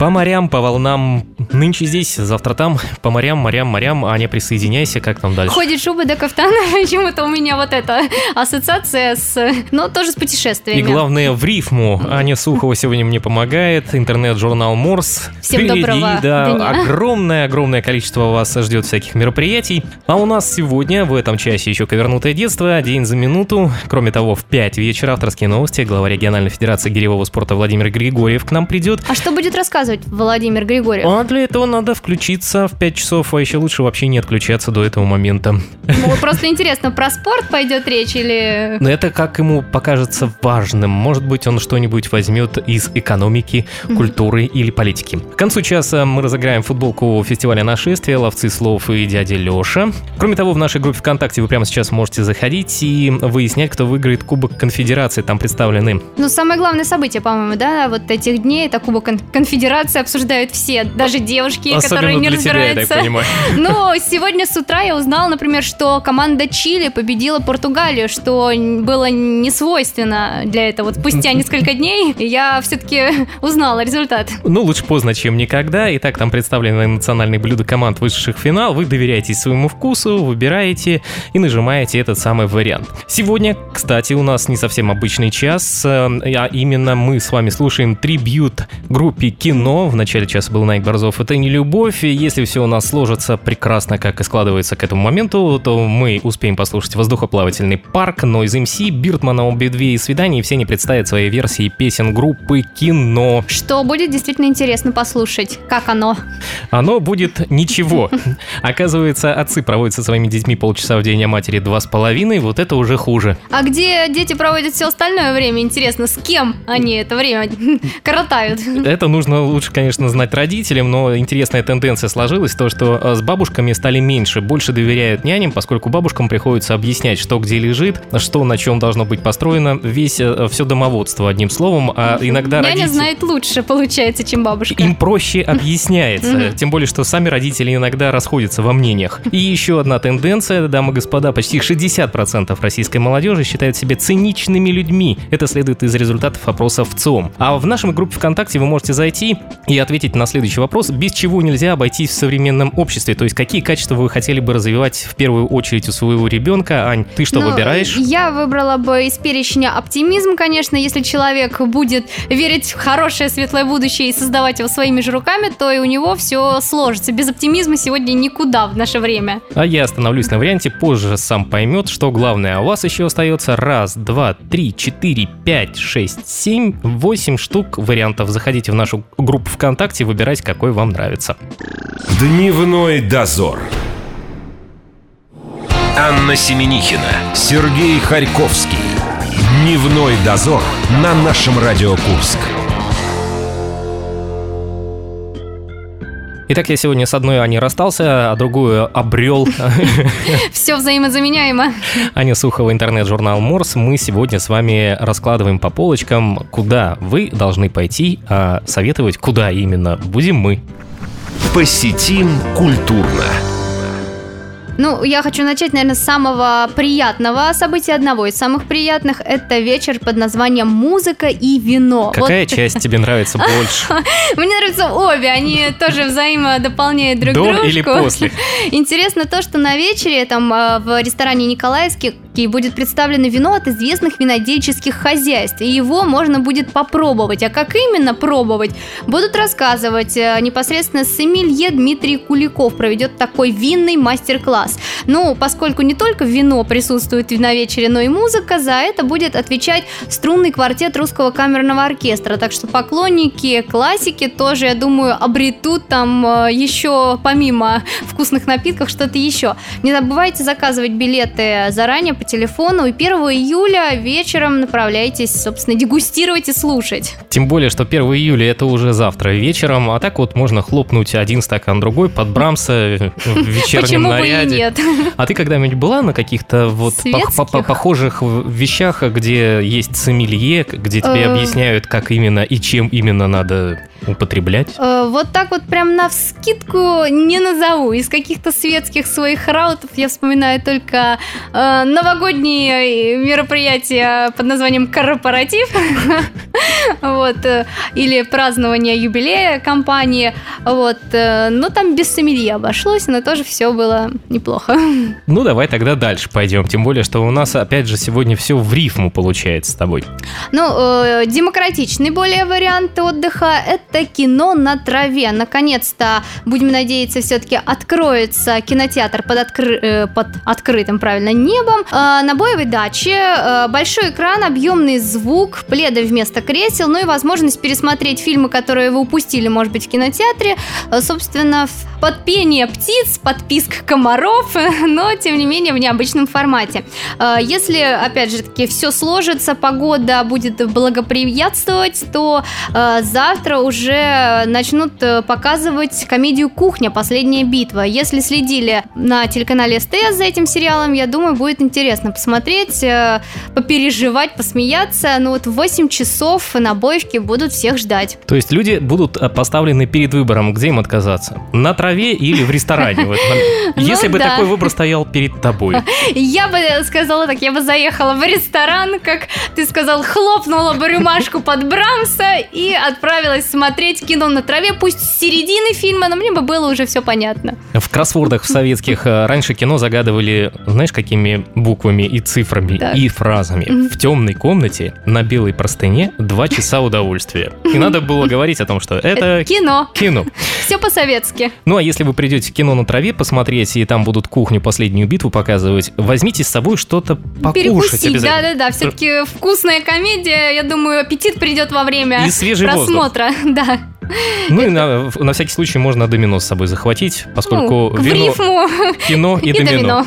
По морям, по волнам. Нынче здесь, завтра там. По морям, морям, морям. Аня, присоединяйся. Как там дальше? Ходит шуба до кафтана. Почему-то у меня вот эта ассоциация с... Ну, тоже с путешествиями. И главное, в рифму. Аня Сухова сегодня мне помогает. Интернет-журнал Морс. Всем Впереди, доброго да, огромное-огромное количество вас ждет всяких мероприятий. А у нас сегодня, в этом часе еще ковернутое детство, день за минуту. Кроме того, в 5 вечера авторские новости. Глава региональной федерации гиревого спорта Владимир Григорьев к нам придет. А что будет рассказывать Владимир Григорьев? А для этого надо включиться в 5 часов, а еще лучше вообще не отключаться до этого момента. Ну, Просто интересно, про спорт пойдет речь или... Но это как ему покажется важным. Может быть, он что-нибудь возьмет из экономики, культуры или политики. К концу часа мы разыграем футболку фестиваля нашествия, ловцы слов и дядя Леша. Кроме того, в нашей группе ВКонтакте вы прямо сейчас можете заходить и выяснять, кто выиграет Кубок Конфедерации. Там представлены Ну, самое главное событие, по-моему, да, вот этих дней, это Кубок Кон- Конфедерации обсуждают все, даже девушки, которые Особенно не тебя, я так разбираются. понимаю. Но сегодня с утра я узнала, например, что команда Чили победила Португалию, что было не свойственно для этого. Вот спустя несколько дней я все-таки узнала результат. Ну, лучше поздно, чем никогда. Итак, там представлены национальные блюда команд, вышедших в финал. Вы доверяете своему вкусу, выбираете и нажимаете этот самый вариант. Сегодня, кстати, у нас не совсем обычный час, э, а именно мы с вами слушаем трибют группе кино. В начале часа был Найк Борзов. Это не любовь. И Если все у нас сложится прекрасно, как и складывается к этому моменту, то мы успеем послушать воздухоплавательный парк, Noise MC, Биртмана, обе две и свидания. И все не представят свои версии песен группы кино. Что будет действительно интересно послушать, как оно. Оно будет ничего. Оказывается, отцы проводят со своими детьми полчаса в день, а матери два с половиной. Вот это уже хуже. А где дети проводят все остальное время, интересно, с кем они это время коротают? Это нужно лучше, конечно, знать родителям, но интересная тенденция сложилась, то, что э, с бабушками стали меньше, больше доверяют няням, поскольку бабушкам приходится объяснять, что где лежит, что на чем должно быть построено, весь все домоводство, одним словом, а иногда Няня родители- знает лучше, получается, чем бабушка. Им проще объясняется, тем более, что сами родители иногда расходятся во мнениях. И еще одна тенденция, дамы и господа, почти 60% российской молодежи считают себя циничными людьми. Это следует из результатов опроса в ЦИОМ. А в нашем группе ВКонтакте вы можете зайти и ответить на следующий вопрос, без чего нельзя обойтись в современном обществе. То есть, какие качества вы хотели бы развивать в первую очередь у своего ребенка? Ань, ты что Ну, выбираешь? Я выбрала бы из перечня оптимизм, конечно. Если человек будет верить в хорошее светлое будущее и создавать его своими же руками, то и у него все сложится. Без оптимизма сегодня никуда в наше время. А я остановлюсь на варианте, позже сам поймет, что главное. А у вас еще остается раз, два, три, четыре, пять, шесть, семь, восемь штук вариантов. Заходите в нашу группу ВКонтакте и выбирайте, какой вам нравится. Дневной дозор. Анна Семенихина, Сергей Харьковский. Дневной дозор на нашем Радио Курск. Итак, я сегодня с одной Аней расстался, а другую обрел. Все взаимозаменяемо. Аня Сухова, интернет-журнал Морс. Мы сегодня с вами раскладываем по полочкам, куда вы должны пойти, а советовать, куда именно, будем мы. Посетим культурно. Ну, я хочу начать, наверное, с самого приятного события, одного из самых приятных. Это вечер под названием «Музыка и вино». Какая Вот часть тебе нравится больше? Мне нравятся обе, они тоже взаимодополняют друг До дружку. или после? Интересно то, что на вечере там э, в ресторане Николаевский будет представлено вино от известных винодельческих хозяйств, и его можно будет попробовать. А как именно пробовать, будут рассказывать э, непосредственно сомелье Дмитрий Куликов проведет такой винный мастер-класс. Ну, поскольку не только вино присутствует на вечере, но и музыка, за это будет отвечать струнный квартет русского камерного оркестра. Так что поклонники классики тоже, я думаю, обретут там э, еще помимо вкусных напитков что-то еще. Не забывайте заказывать билеты заранее по телефону. И 1 июля вечером направляйтесь, собственно, дегустировать и слушать. Тем более, что 1 июля это уже завтра вечером, а так вот можно хлопнуть один стакан другой под Брамса в вечернем Почему бы и наряде. нет? А ты когда-нибудь была на каких-то вот по- по- похожих вещах, где есть сомелье, где тебе Э. объясняют, как именно и чем именно надо употреблять? Э, вот так вот прям на вскидку не назову. Из каких-то светских своих раутов я вспоминаю только э, новогодние мероприятия под названием «Корпоратив». Вот. э, Или празднование юбилея компании. Вот. э, Но там без сомелье обошлось, но тоже все было неплохо. Ну, давай тогда дальше пойдем. Тем более, что у нас, опять же, сегодня все в рифму получается с тобой. Ну, э, демократичный более вариант отдыха – это кино на траве. Наконец-то, будем надеяться, все-таки откроется кинотеатр под, откры- э, под открытым, правильно, небом. Э, на Боевой даче э, большой экран, объемный звук, пледы вместо кресел, ну и возможность пересмотреть фильмы, которые вы упустили, может быть, в кинотеатре. Э, собственно, под пение птиц, под писк комаров, но, тем не менее, в необычном формате. Э, Если, опять же таки, все сложится, погода будет благоприятствовать, то э, завтра уже начнут э, показывать комедию «Кухня. Последняя битва». Если следили на телеканале СТС за этим сериалом, я думаю, будет интересно посмотреть, э, попереживать, посмеяться. Ну вот в 8 часов на Боевке будут всех ждать. То есть люди будут э, поставлены перед выбором, где им отказаться? На траве или в ресторане? Вот, Ну Если бы да. такой выбор стоял перед тобой. Я бы сказала так, я бы заехала в ресторан, как ты сказал, хлопнула бы рюмашку под Брамса и отправилась смотреть кино на траве, пусть с середины фильма, но мне бы было уже все понятно. В кроссвордах в советских э, раньше кино загадывали, знаешь, какими буквами и цифрами Так. и фразами. В темной комнате на белой простыне два часа удовольствия. И надо было говорить о том, что это Кино. кино. Все по-советски. Ну а если вы придете в кино на траве посмотреть, и там будут кухню последнюю битву показывать, возьмите с собой что-то покушать Перекусить, обязательно. да-да-да. Все-таки вкусная комедия, я думаю, аппетит придет во время И свежий воздух. просмотра. Да. Ну и на, на всякий случай можно домино с собой захватить, поскольку Ну, вино, рифму кино и, и домино. домино.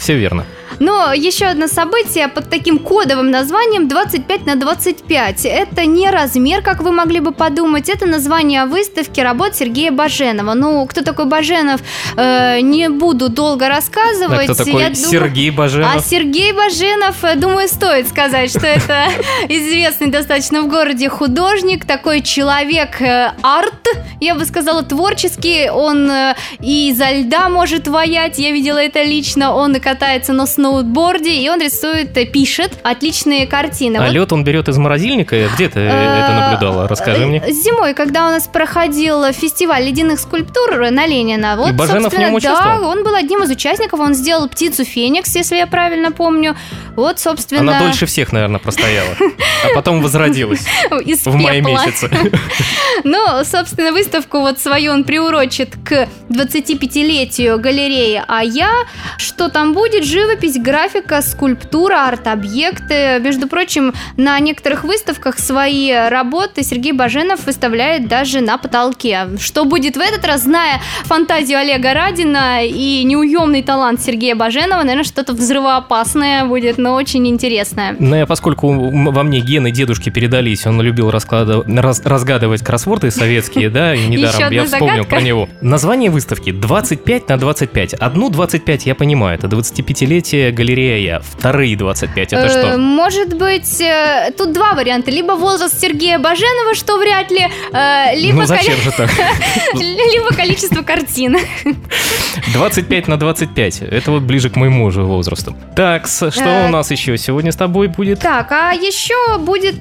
Все верно. Но еще одно событие под таким кодовым названием 25 на 25. Это не размер, как вы могли бы подумать, это название выставки работ Сергея Баженова. Ну, кто такой Баженов, э, не буду долго А рассказывать. кто такой Я думаю- Сергей А Баженов? Сергей Баженов, э, думаю, стоит сказать, что это известный достаточно в городе художник, такой человек э, арт, я бы сказала, творческий. Он э, и изо льда может ваять, я видела это лично. Он и катается на сноуборде, и он рисует, э, пишет отличные картины. А Вот лед он берет из морозильника? Где ты это наблюдала? Расскажи Э, мне. Зимой, когда у нас проходил фестиваль ледяных скульптур на Ленина, вот, И Баженов в нем да, он был одним из участников, он сделал птицу Феникс, если я правильно помню. Вот, собственно, Она дольше всех, наверное, простояла. А потом возродилась в мае месяце. Ну, собственно, выставку вот свою он приурочит к 25-летию галереи А я. Что там будет? Живопись, графика, скульптура, арт-объекты. Между прочим, на некоторых выставках свои работы Сергей Баженов выставляет даже на потолке. Что будет в этот раз, зная фантазию Олега Радина и неуемный талант Сергея Баженова, наверное, что-то взрывоопасное будет, но очень интересное. Ну, я, поскольку во мне гены дедушки передались, он любил расклада- раз- разгадывать кроссворды советские, да, и недаром я вспомнил загадка. про него. Название выставки 25 на 25. Одну 25 я понимаю, это 25-летие галерея Я. Вторые 25 это Э, что? Может быть, э, тут два варианта. Либо возраст Сергея Баженова, что вряд ли, э, либо, Ну зачем же так? либо количество картин. 25 на 25. Это вот ближе к моему же возрасту. Так, что у нас еще сегодня с тобой будет? Так, а еще будет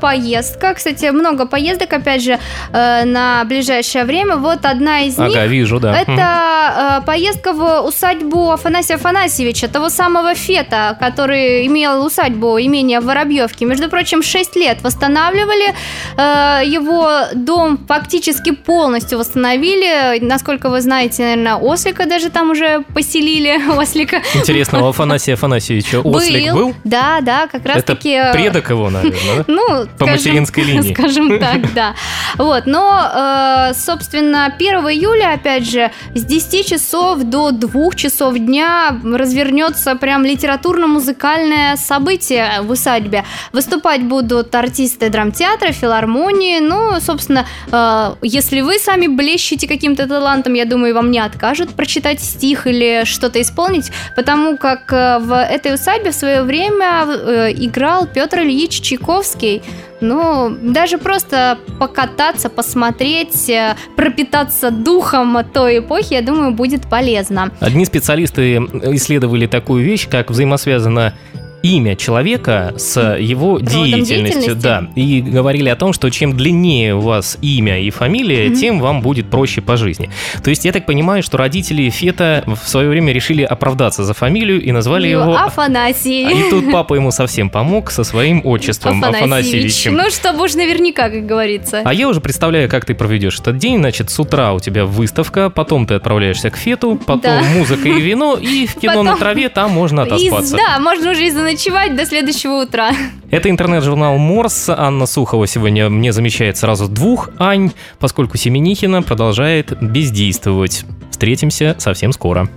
поездка. Кстати, много поездок, опять же, на ближайшее время. Вот одна из них. Ага, вижу, да. Это поездка в усадьбу Афанасия Афанасьевича, того самого Фета, который имел усадьбу имения в Воробьевке. Между прочим, 6 лет восстанавливали. Э, его дом фактически полностью восстановили. Насколько вы знаете, наверное, Ослика даже там уже поселили. Ослика. Интересно, у Афанасия Афанасьевича ослик был? Да, да, как раз Это таки... э, предок его, наверное, ну, По скажем- материнской линии. Скажем так, да. Вот, но, э, собственно, 1 июля, опять же, с 10 часов до 2 часов дня развернется прям литературно-музыкальное событие в усадьбе. Выступать будут артисты драмтеатра, филармонии. Ну, собственно, э, если вы сами блещете каким-то талантом, я думаю, вам не откажут прочитать стих или что-то исполнить, потому как э, в этой усадьбе в свое время э, играл Петр Ильич Чайковский. Ну, даже просто покататься, посмотреть, э, пропитаться духом той эпохи, я думаю, будет полезно. Одни специалисты исследовали такую вещь, как взаимосвязано имя человека с его деятельностью, да, и говорили о том, что чем длиннее у вас имя и фамилия, mm-hmm. тем вам будет проще по жизни. То есть я так понимаю, что родители Фета в свое время решили оправдаться за фамилию и назвали его Афанасий. И тут папа ему совсем помог со своим отчеством Афанасьевичем. Ну, чтобы уж наверняка, как говорится. А я уже представляю, как ты проведешь этот день. Значит, с утра у тебя выставка, потом ты отправляешься к Фету, потом да. музыка и вино, и в кино потом... на траве там можно отоспаться. Из, да, можно уже из ночевать до следующего утра. Это интернет-журнал Морс. Анна Сухова сегодня мне замещает сразу двух Ань, поскольку Семенихина продолжает бездействовать. Встретимся совсем скоро.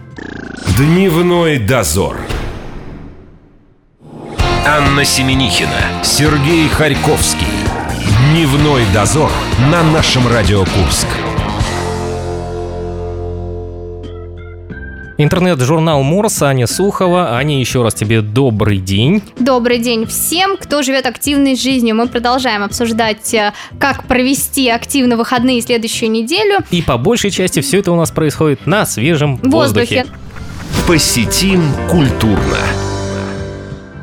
Дневной дозор. Анна Семенихина, Сергей Харьковский. Дневной дозор на нашем Радио Курск. Интернет-журнал Морс, Аня Сухова. Аня, еще раз тебе добрый день. Добрый день всем, кто живет активной жизнью. Мы продолжаем обсуждать, э, как провести активно выходные следующую неделю. И по большей части все это у нас происходит на свежем воздухе. воздухе. Посетим культурно.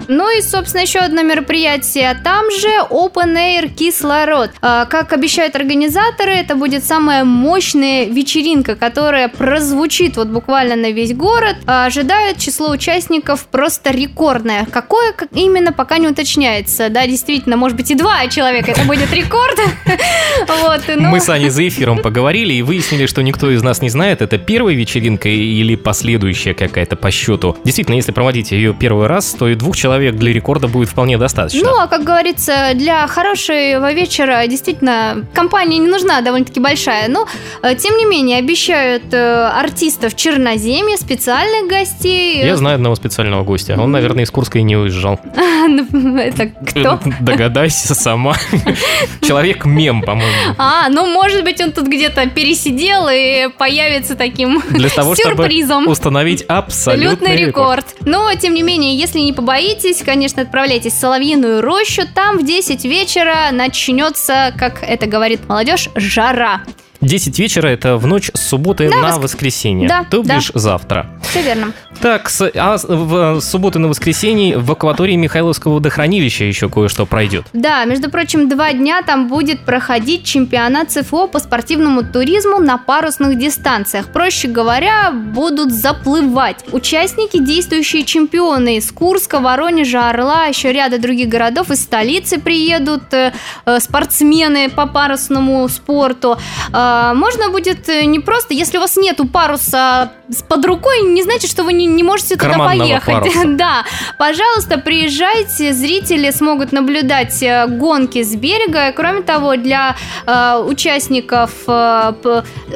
Ну и, собственно, еще одно мероприятие. Там же Open Air Кислород. А, как обещают организаторы, это будет самая мощная вечеринка, которая прозвучит вот буквально на весь город. А, ожидают число участников просто рекордное. Какое как именно, пока не уточняется. Да, действительно, может быть и два человека, это будет рекорд. Но... Мы с Аней за эфиром поговорили и выяснили, что никто из нас не знает, это первая вечеринка или последующая какая-то по счету. Действительно, если проводить ее первый раз, то и двух человек человек для рекорда будет вполне достаточно. Ну, а как говорится, для хорошего вечера действительно компания не нужна довольно-таки большая. Но, э, тем не менее, обещают э, артистов Черноземья, специальных гостей. Я знаю одного специального гостя. Он, наверное, из Курска и не уезжал. Ну, это кто? Догадайся сама. Человек-мем, по-моему. А, ну, может быть, он тут где-то пересидел и появится таким Для того, сюрпризом. чтобы установить абсолютный рекорд. Но, тем не менее, если не побоитесь, хотите, конечно, отправляйтесь в Соловьиную рощу. Там в 10 вечера начнется, как это говорит молодежь, жара. 10 вечера это в ночь с субботы на, на воскресенье. Да, то бишь да. завтра. Все верно. Так, с, а в субботу на воскресенье в акватории Михайловского водохранилища еще кое-что пройдет. Да, между прочим, два дня там будет проходить чемпионат ЦФО по спортивному туризму на парусных дистанциях. Проще говоря, будут заплывать. Участники, действующие чемпионы из Курска, Воронежа, Орла, еще ряда других городов из столицы приедут, э, э спортсмены по парусному спорту. Э, можно будет э, не просто, если у вас нету паруса под рукой, не значит, что вы не не можете туда поехать. да, пожалуйста, приезжайте, зрители смогут наблюдать э, гонки с берега. Кроме того, для э, участников, э,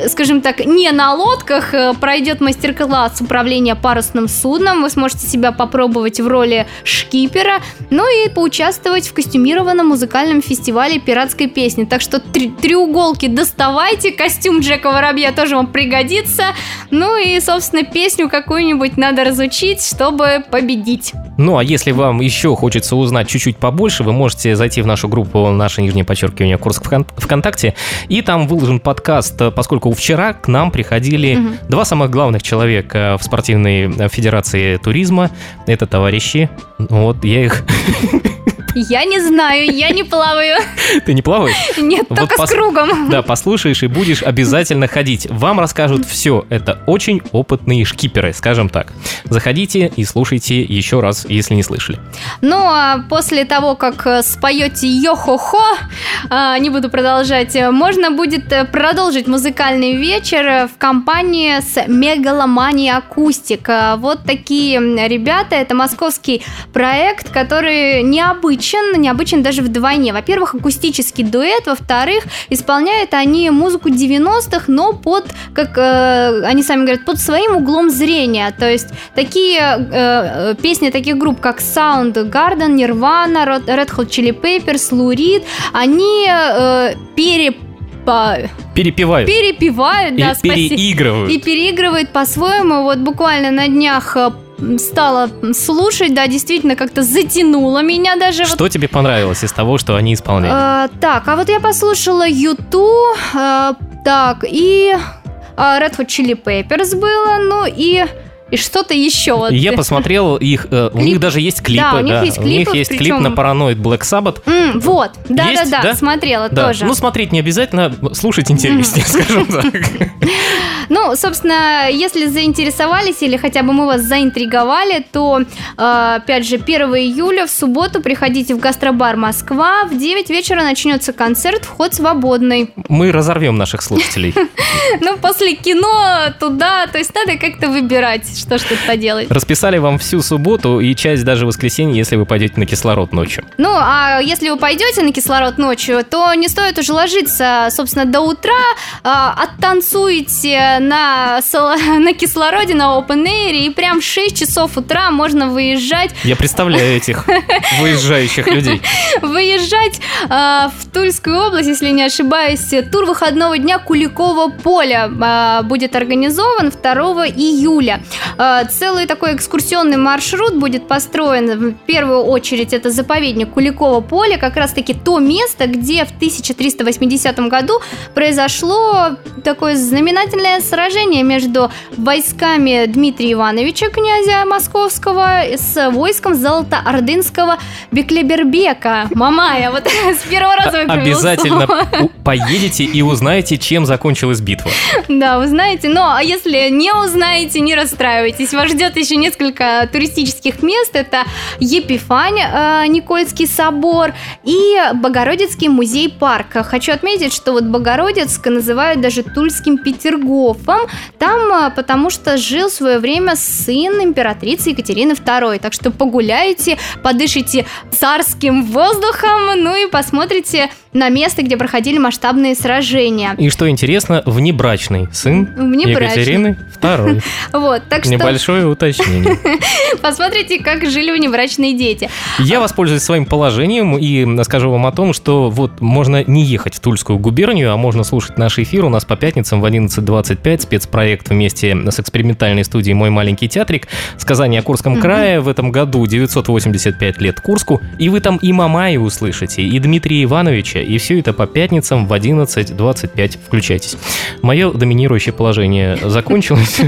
скажем так, не на лодках э, пройдет мастер-класс управления парусным судном. Вы сможете себя попробовать в роли шкипера, ну и поучаствовать в костюмированном музыкальном фестивале пиратской песни. Так что три треуголки доставайте, костюм Джека Воробья тоже вам пригодится. Ну и, собственно, песню какую-нибудь надо разучить, чтобы победить. Ну, а если вам еще хочется узнать чуть-чуть побольше, вы можете зайти в нашу группу «Наше нижнее подчеркивание курс ВКонтакте», и там выложен подкаст, поскольку вчера к нам приходили угу. два самых главных человека в спортивной федерации туризма. Это товарищи. Вот, я их Я не знаю, я не плаваю. Ты не плаваешь? Нет, вот только пос... с кругом. Да, послушаешь и будешь обязательно ходить. Вам расскажут все. Это очень опытные шкиперы, скажем так. Заходите и слушайте еще раз, если не слышали. Ну, а после того, как э, споете йо-хо-хо, а, не буду продолжать, можно будет э, продолжить музыкальный вечер в компании с Мегаломания Акустик. Вот такие ребята, это московский проект, который необычный необычен, необычен даже вдвойне. Во-первых, акустический дуэт, во-вторых, исполняют они музыку 90-х, но под, как э, они сами говорят, под своим углом зрения. То есть такие э, песни таких групп, как Soundgarden, Nirvana, Red Hot Chili Peppers, Lou Reed, они э, пере по... Перепевают. Перепевают, да, спасибо. Переигрывают. И переигрывают по-своему. Вот буквально на днях э, стала слушать, да, действительно как-то затянуло меня даже. Что вот. тебе понравилось из того, что они исполняли? А, так, а вот я послушала Юту, а, так, и а, Red Hot Chili Peppers было, ну и и что-то еще. Вот. Я посмотрел их, э, у них даже есть клипы. Да, у них да. есть, клипы, у них есть причем... клип на Paranoid Black Sabbath. Mm, вот, да-да-да, да? смотрела да. тоже. Ну, смотреть не обязательно, слушать интереснее, mm. скажем так. Ну, собственно, если заинтересовались или хотя бы мы вас заинтриговали, то, э, опять же, 1 июля в субботу приходите в гастробар Москва. В 9 вечера начнется концерт, вход свободный. Мы разорвем наших слушателей. Ну, после кино туда, то есть надо как-то выбирать что ж тут поделать. Расписали вам всю субботу и часть даже воскресенья, если вы пойдете на кислород ночью. Ну, а если вы пойдете на кислород ночью, то не стоит уже ложиться, собственно, до утра, а, оттанцуете на, на кислороде, на open air, и прям в 6 часов утра можно выезжать. Я представляю этих выезжающих людей. Выезжать а, в Тульскую область, если не ошибаюсь, тур выходного дня Куликова поля а, будет организован 2 июля. Э, целый такой экскурсионный маршрут будет построен. В первую очередь это заповедник Куликово поле, как раз-таки то место, где в 1380 году произошло такое знаменательное сражение между войсками Дмитрия Ивановича, князя Московского, с войском Золотоордынского Беклебербека. Мамая, вот с первого раза Обязательно поедете и узнаете, чем закончилась битва. Да, узнаете. Но а если не узнаете, не расстраивайтесь расстраивайтесь, вас ждет еще несколько туристических мест. Это Епифань, э, Никольский собор и Богородицкий музей-парк. Хочу отметить, что вот Богородицк называют даже Тульским Петергофом. Там э, потому что жил в свое время сын императрицы Екатерины II. Так что погуляйте, подышите царским воздухом, ну и посмотрите на место, где проходили масштабные сражения. И что интересно, внебрачный сын внебрачный. Екатерины II. Вот, так что... Небольшое уточнение. Посмотрите, как жили внебрачные дети. Я воспользуюсь своим положением и скажу вам о том, что вот можно не ехать в Тульскую губернию, а можно слушать наш эфир у нас по пятницам в 11.25, спецпроект вместе с экспериментальной студией «Мой маленький театрик», сказание о Курском крае. В этом году 985 лет Курску, и вы там и Мамая услышите, и Дмитрия Ивановича, и все это по пятницам в 11.25. Включайтесь. Мое доминирующее положение закончилось.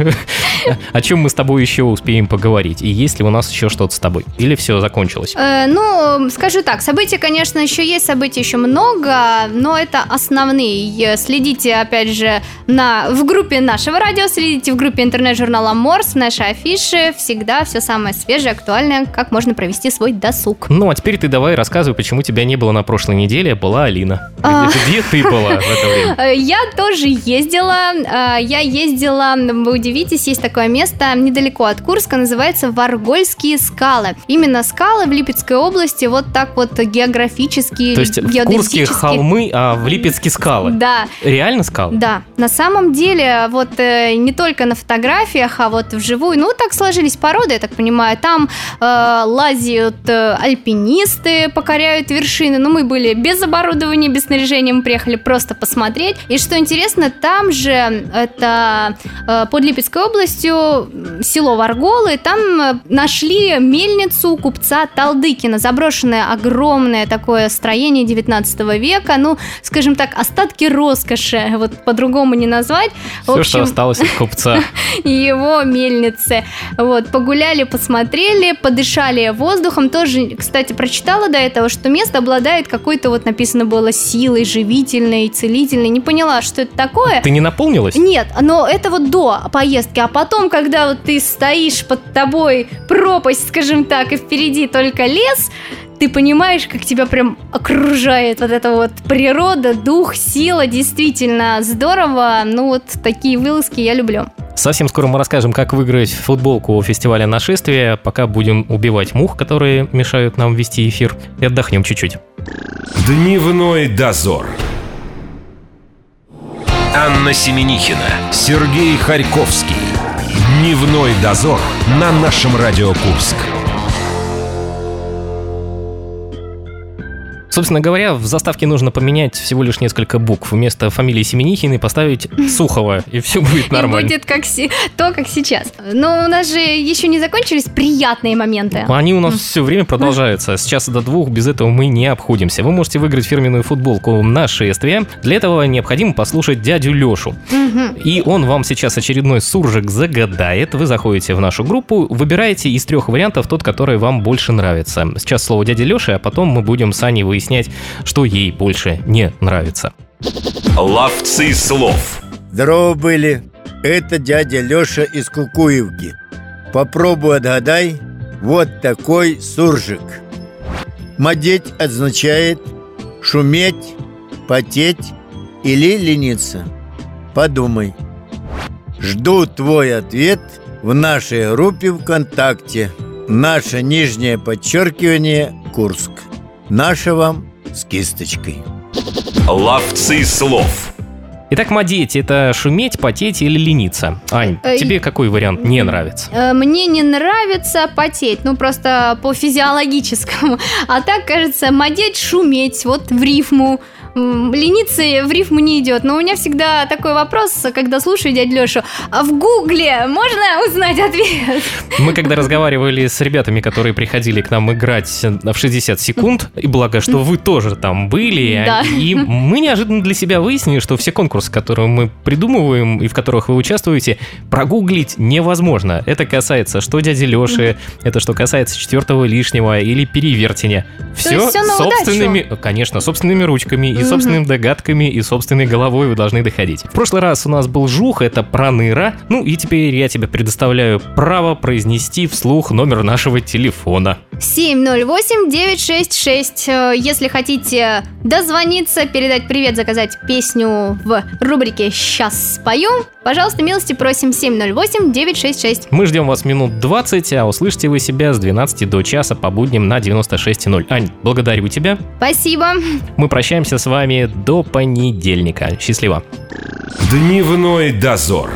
О чем мы с тобой еще успеем поговорить? И есть ли у нас еще что-то с тобой? Или все закончилось? Э, ну, скажу так, событий, конечно, еще есть, событий еще много, но это основные. Следите, опять же, на, в группе нашего радио, следите в группе интернет-журнала Морс, в нашей афише, всегда все самое свежее, актуальное, как можно провести свой досуг. Ну, а теперь ты давай рассказывай, почему тебя не было на прошлой неделе, была Алина. А... Где, ты была в это время? Я тоже ездила. Э, я ездила, вы удивитесь, есть такое место недалеко от Курска, называется Варгольские скалы. Именно скалы в Липецкой области вот так вот географически, То есть в Курске холмы, а в Липецке скалы? Да. Реально скалы? Да. На самом деле, вот э, не только на фотографиях, а вот вживую, ну так сложились породы, я так понимаю, там э, лазят э, альпинисты, покоряют вершины, но мы были без оборудования, оборудование, без снаряжения, мы приехали просто посмотреть. И что интересно, там же, это э, под Липецкой областью, село Варголы, там э, нашли мельницу купца Талдыкина, заброшенное огромное такое строение 19 века, ну, скажем так, остатки роскоши, вот по-другому не назвать. Все, общем, что осталось от купца. Его мельницы. Вот, погуляли, посмотрели, подышали воздухом. Тоже, кстати, прочитала до этого, что место обладает какой-то, вот написано нужно было силой живительной, целительной. Не поняла, что это такое. Ты не наполнилась? Нет, но это вот до поездки. А потом, когда вот ты стоишь под тобой пропасть, скажем так, и впереди только лес, ты понимаешь, как тебя прям окружает вот эта вот природа, дух, сила, действительно здорово. Ну вот такие вылазки я люблю. Совсем скоро мы расскажем, как выиграть футболку фестиваля нашествия. Пока будем убивать мух, которые мешают нам вести эфир, и отдохнем чуть-чуть. Дневной дозор. Анна Семенихина, Сергей Харьковский. Дневной дозор на нашем Радио Курск. Собственно говоря, в заставке нужно поменять всего лишь несколько букв. Вместо фамилии Семенихиной поставить Сухова, и все будет нормально. И будет как си- то, как сейчас. Но у нас же еще не закончились приятные моменты. Они у нас все время продолжаются. С часа до двух без этого мы не обходимся. Вы можете выиграть фирменную футболку на шествие. Для этого необходимо послушать дядю Лешу. И он вам сейчас очередной суржик загадает. Вы заходите в нашу группу, выбираете из трех вариантов тот, который вам больше нравится. Сейчас слово дяди Леши, а потом мы будем с Аней выяснять, что ей больше не нравится. Ловцы слов. Здорово были. Это дядя Леша из Кукуевки. Попробуй отгадай. Вот такой суржик. Модеть означает шуметь, потеть или лениться. Подумай. Жду твой ответ в нашей группе ВКонтакте. Наше нижнее подчеркивание Курск. Наше вам с кисточкой. Ловцы слов. Итак, модеть – это шуметь, потеть или лениться. Ань, Э, тебе какой вариант не нравится? Э, Мне не нравится потеть, ну просто по физиологическому. А так, кажется, модеть, шуметь, вот в рифму. Лениться в рифму не идет. Но у меня всегда такой вопрос, когда слушаю дядю Лешу. А в гугле можно узнать ответ? Мы когда разговаривали с ребятами, которые приходили к нам играть в 60 секунд, и благо, что вы тоже там были, Да. и мы неожиданно для себя выяснили, что все конкурсы, которые мы придумываем и в которых вы участвуете, прогуглить невозможно. Это касается что дяди Леши, это что касается четвертого лишнего или перевертения. Все на собственными, конечно, собственными ручками и собственными догадками и собственной головой вы должны доходить. В прошлый раз у нас был жух, это проныра. Ну и теперь я тебе предоставляю право произнести вслух номер нашего телефона. 708-966. Э, Если хотите дозвониться, передать привет, заказать песню в рубрике «Сейчас спою», пожалуйста, милости просим 708-966. Мы ждем вас минут 20, а услышите вы себя с 12 до часа по будням на 96.0. Ань, благодарю тебя. Спасибо. Мы прощаемся с вами до понедельника. Счастливо. Дневной дозор.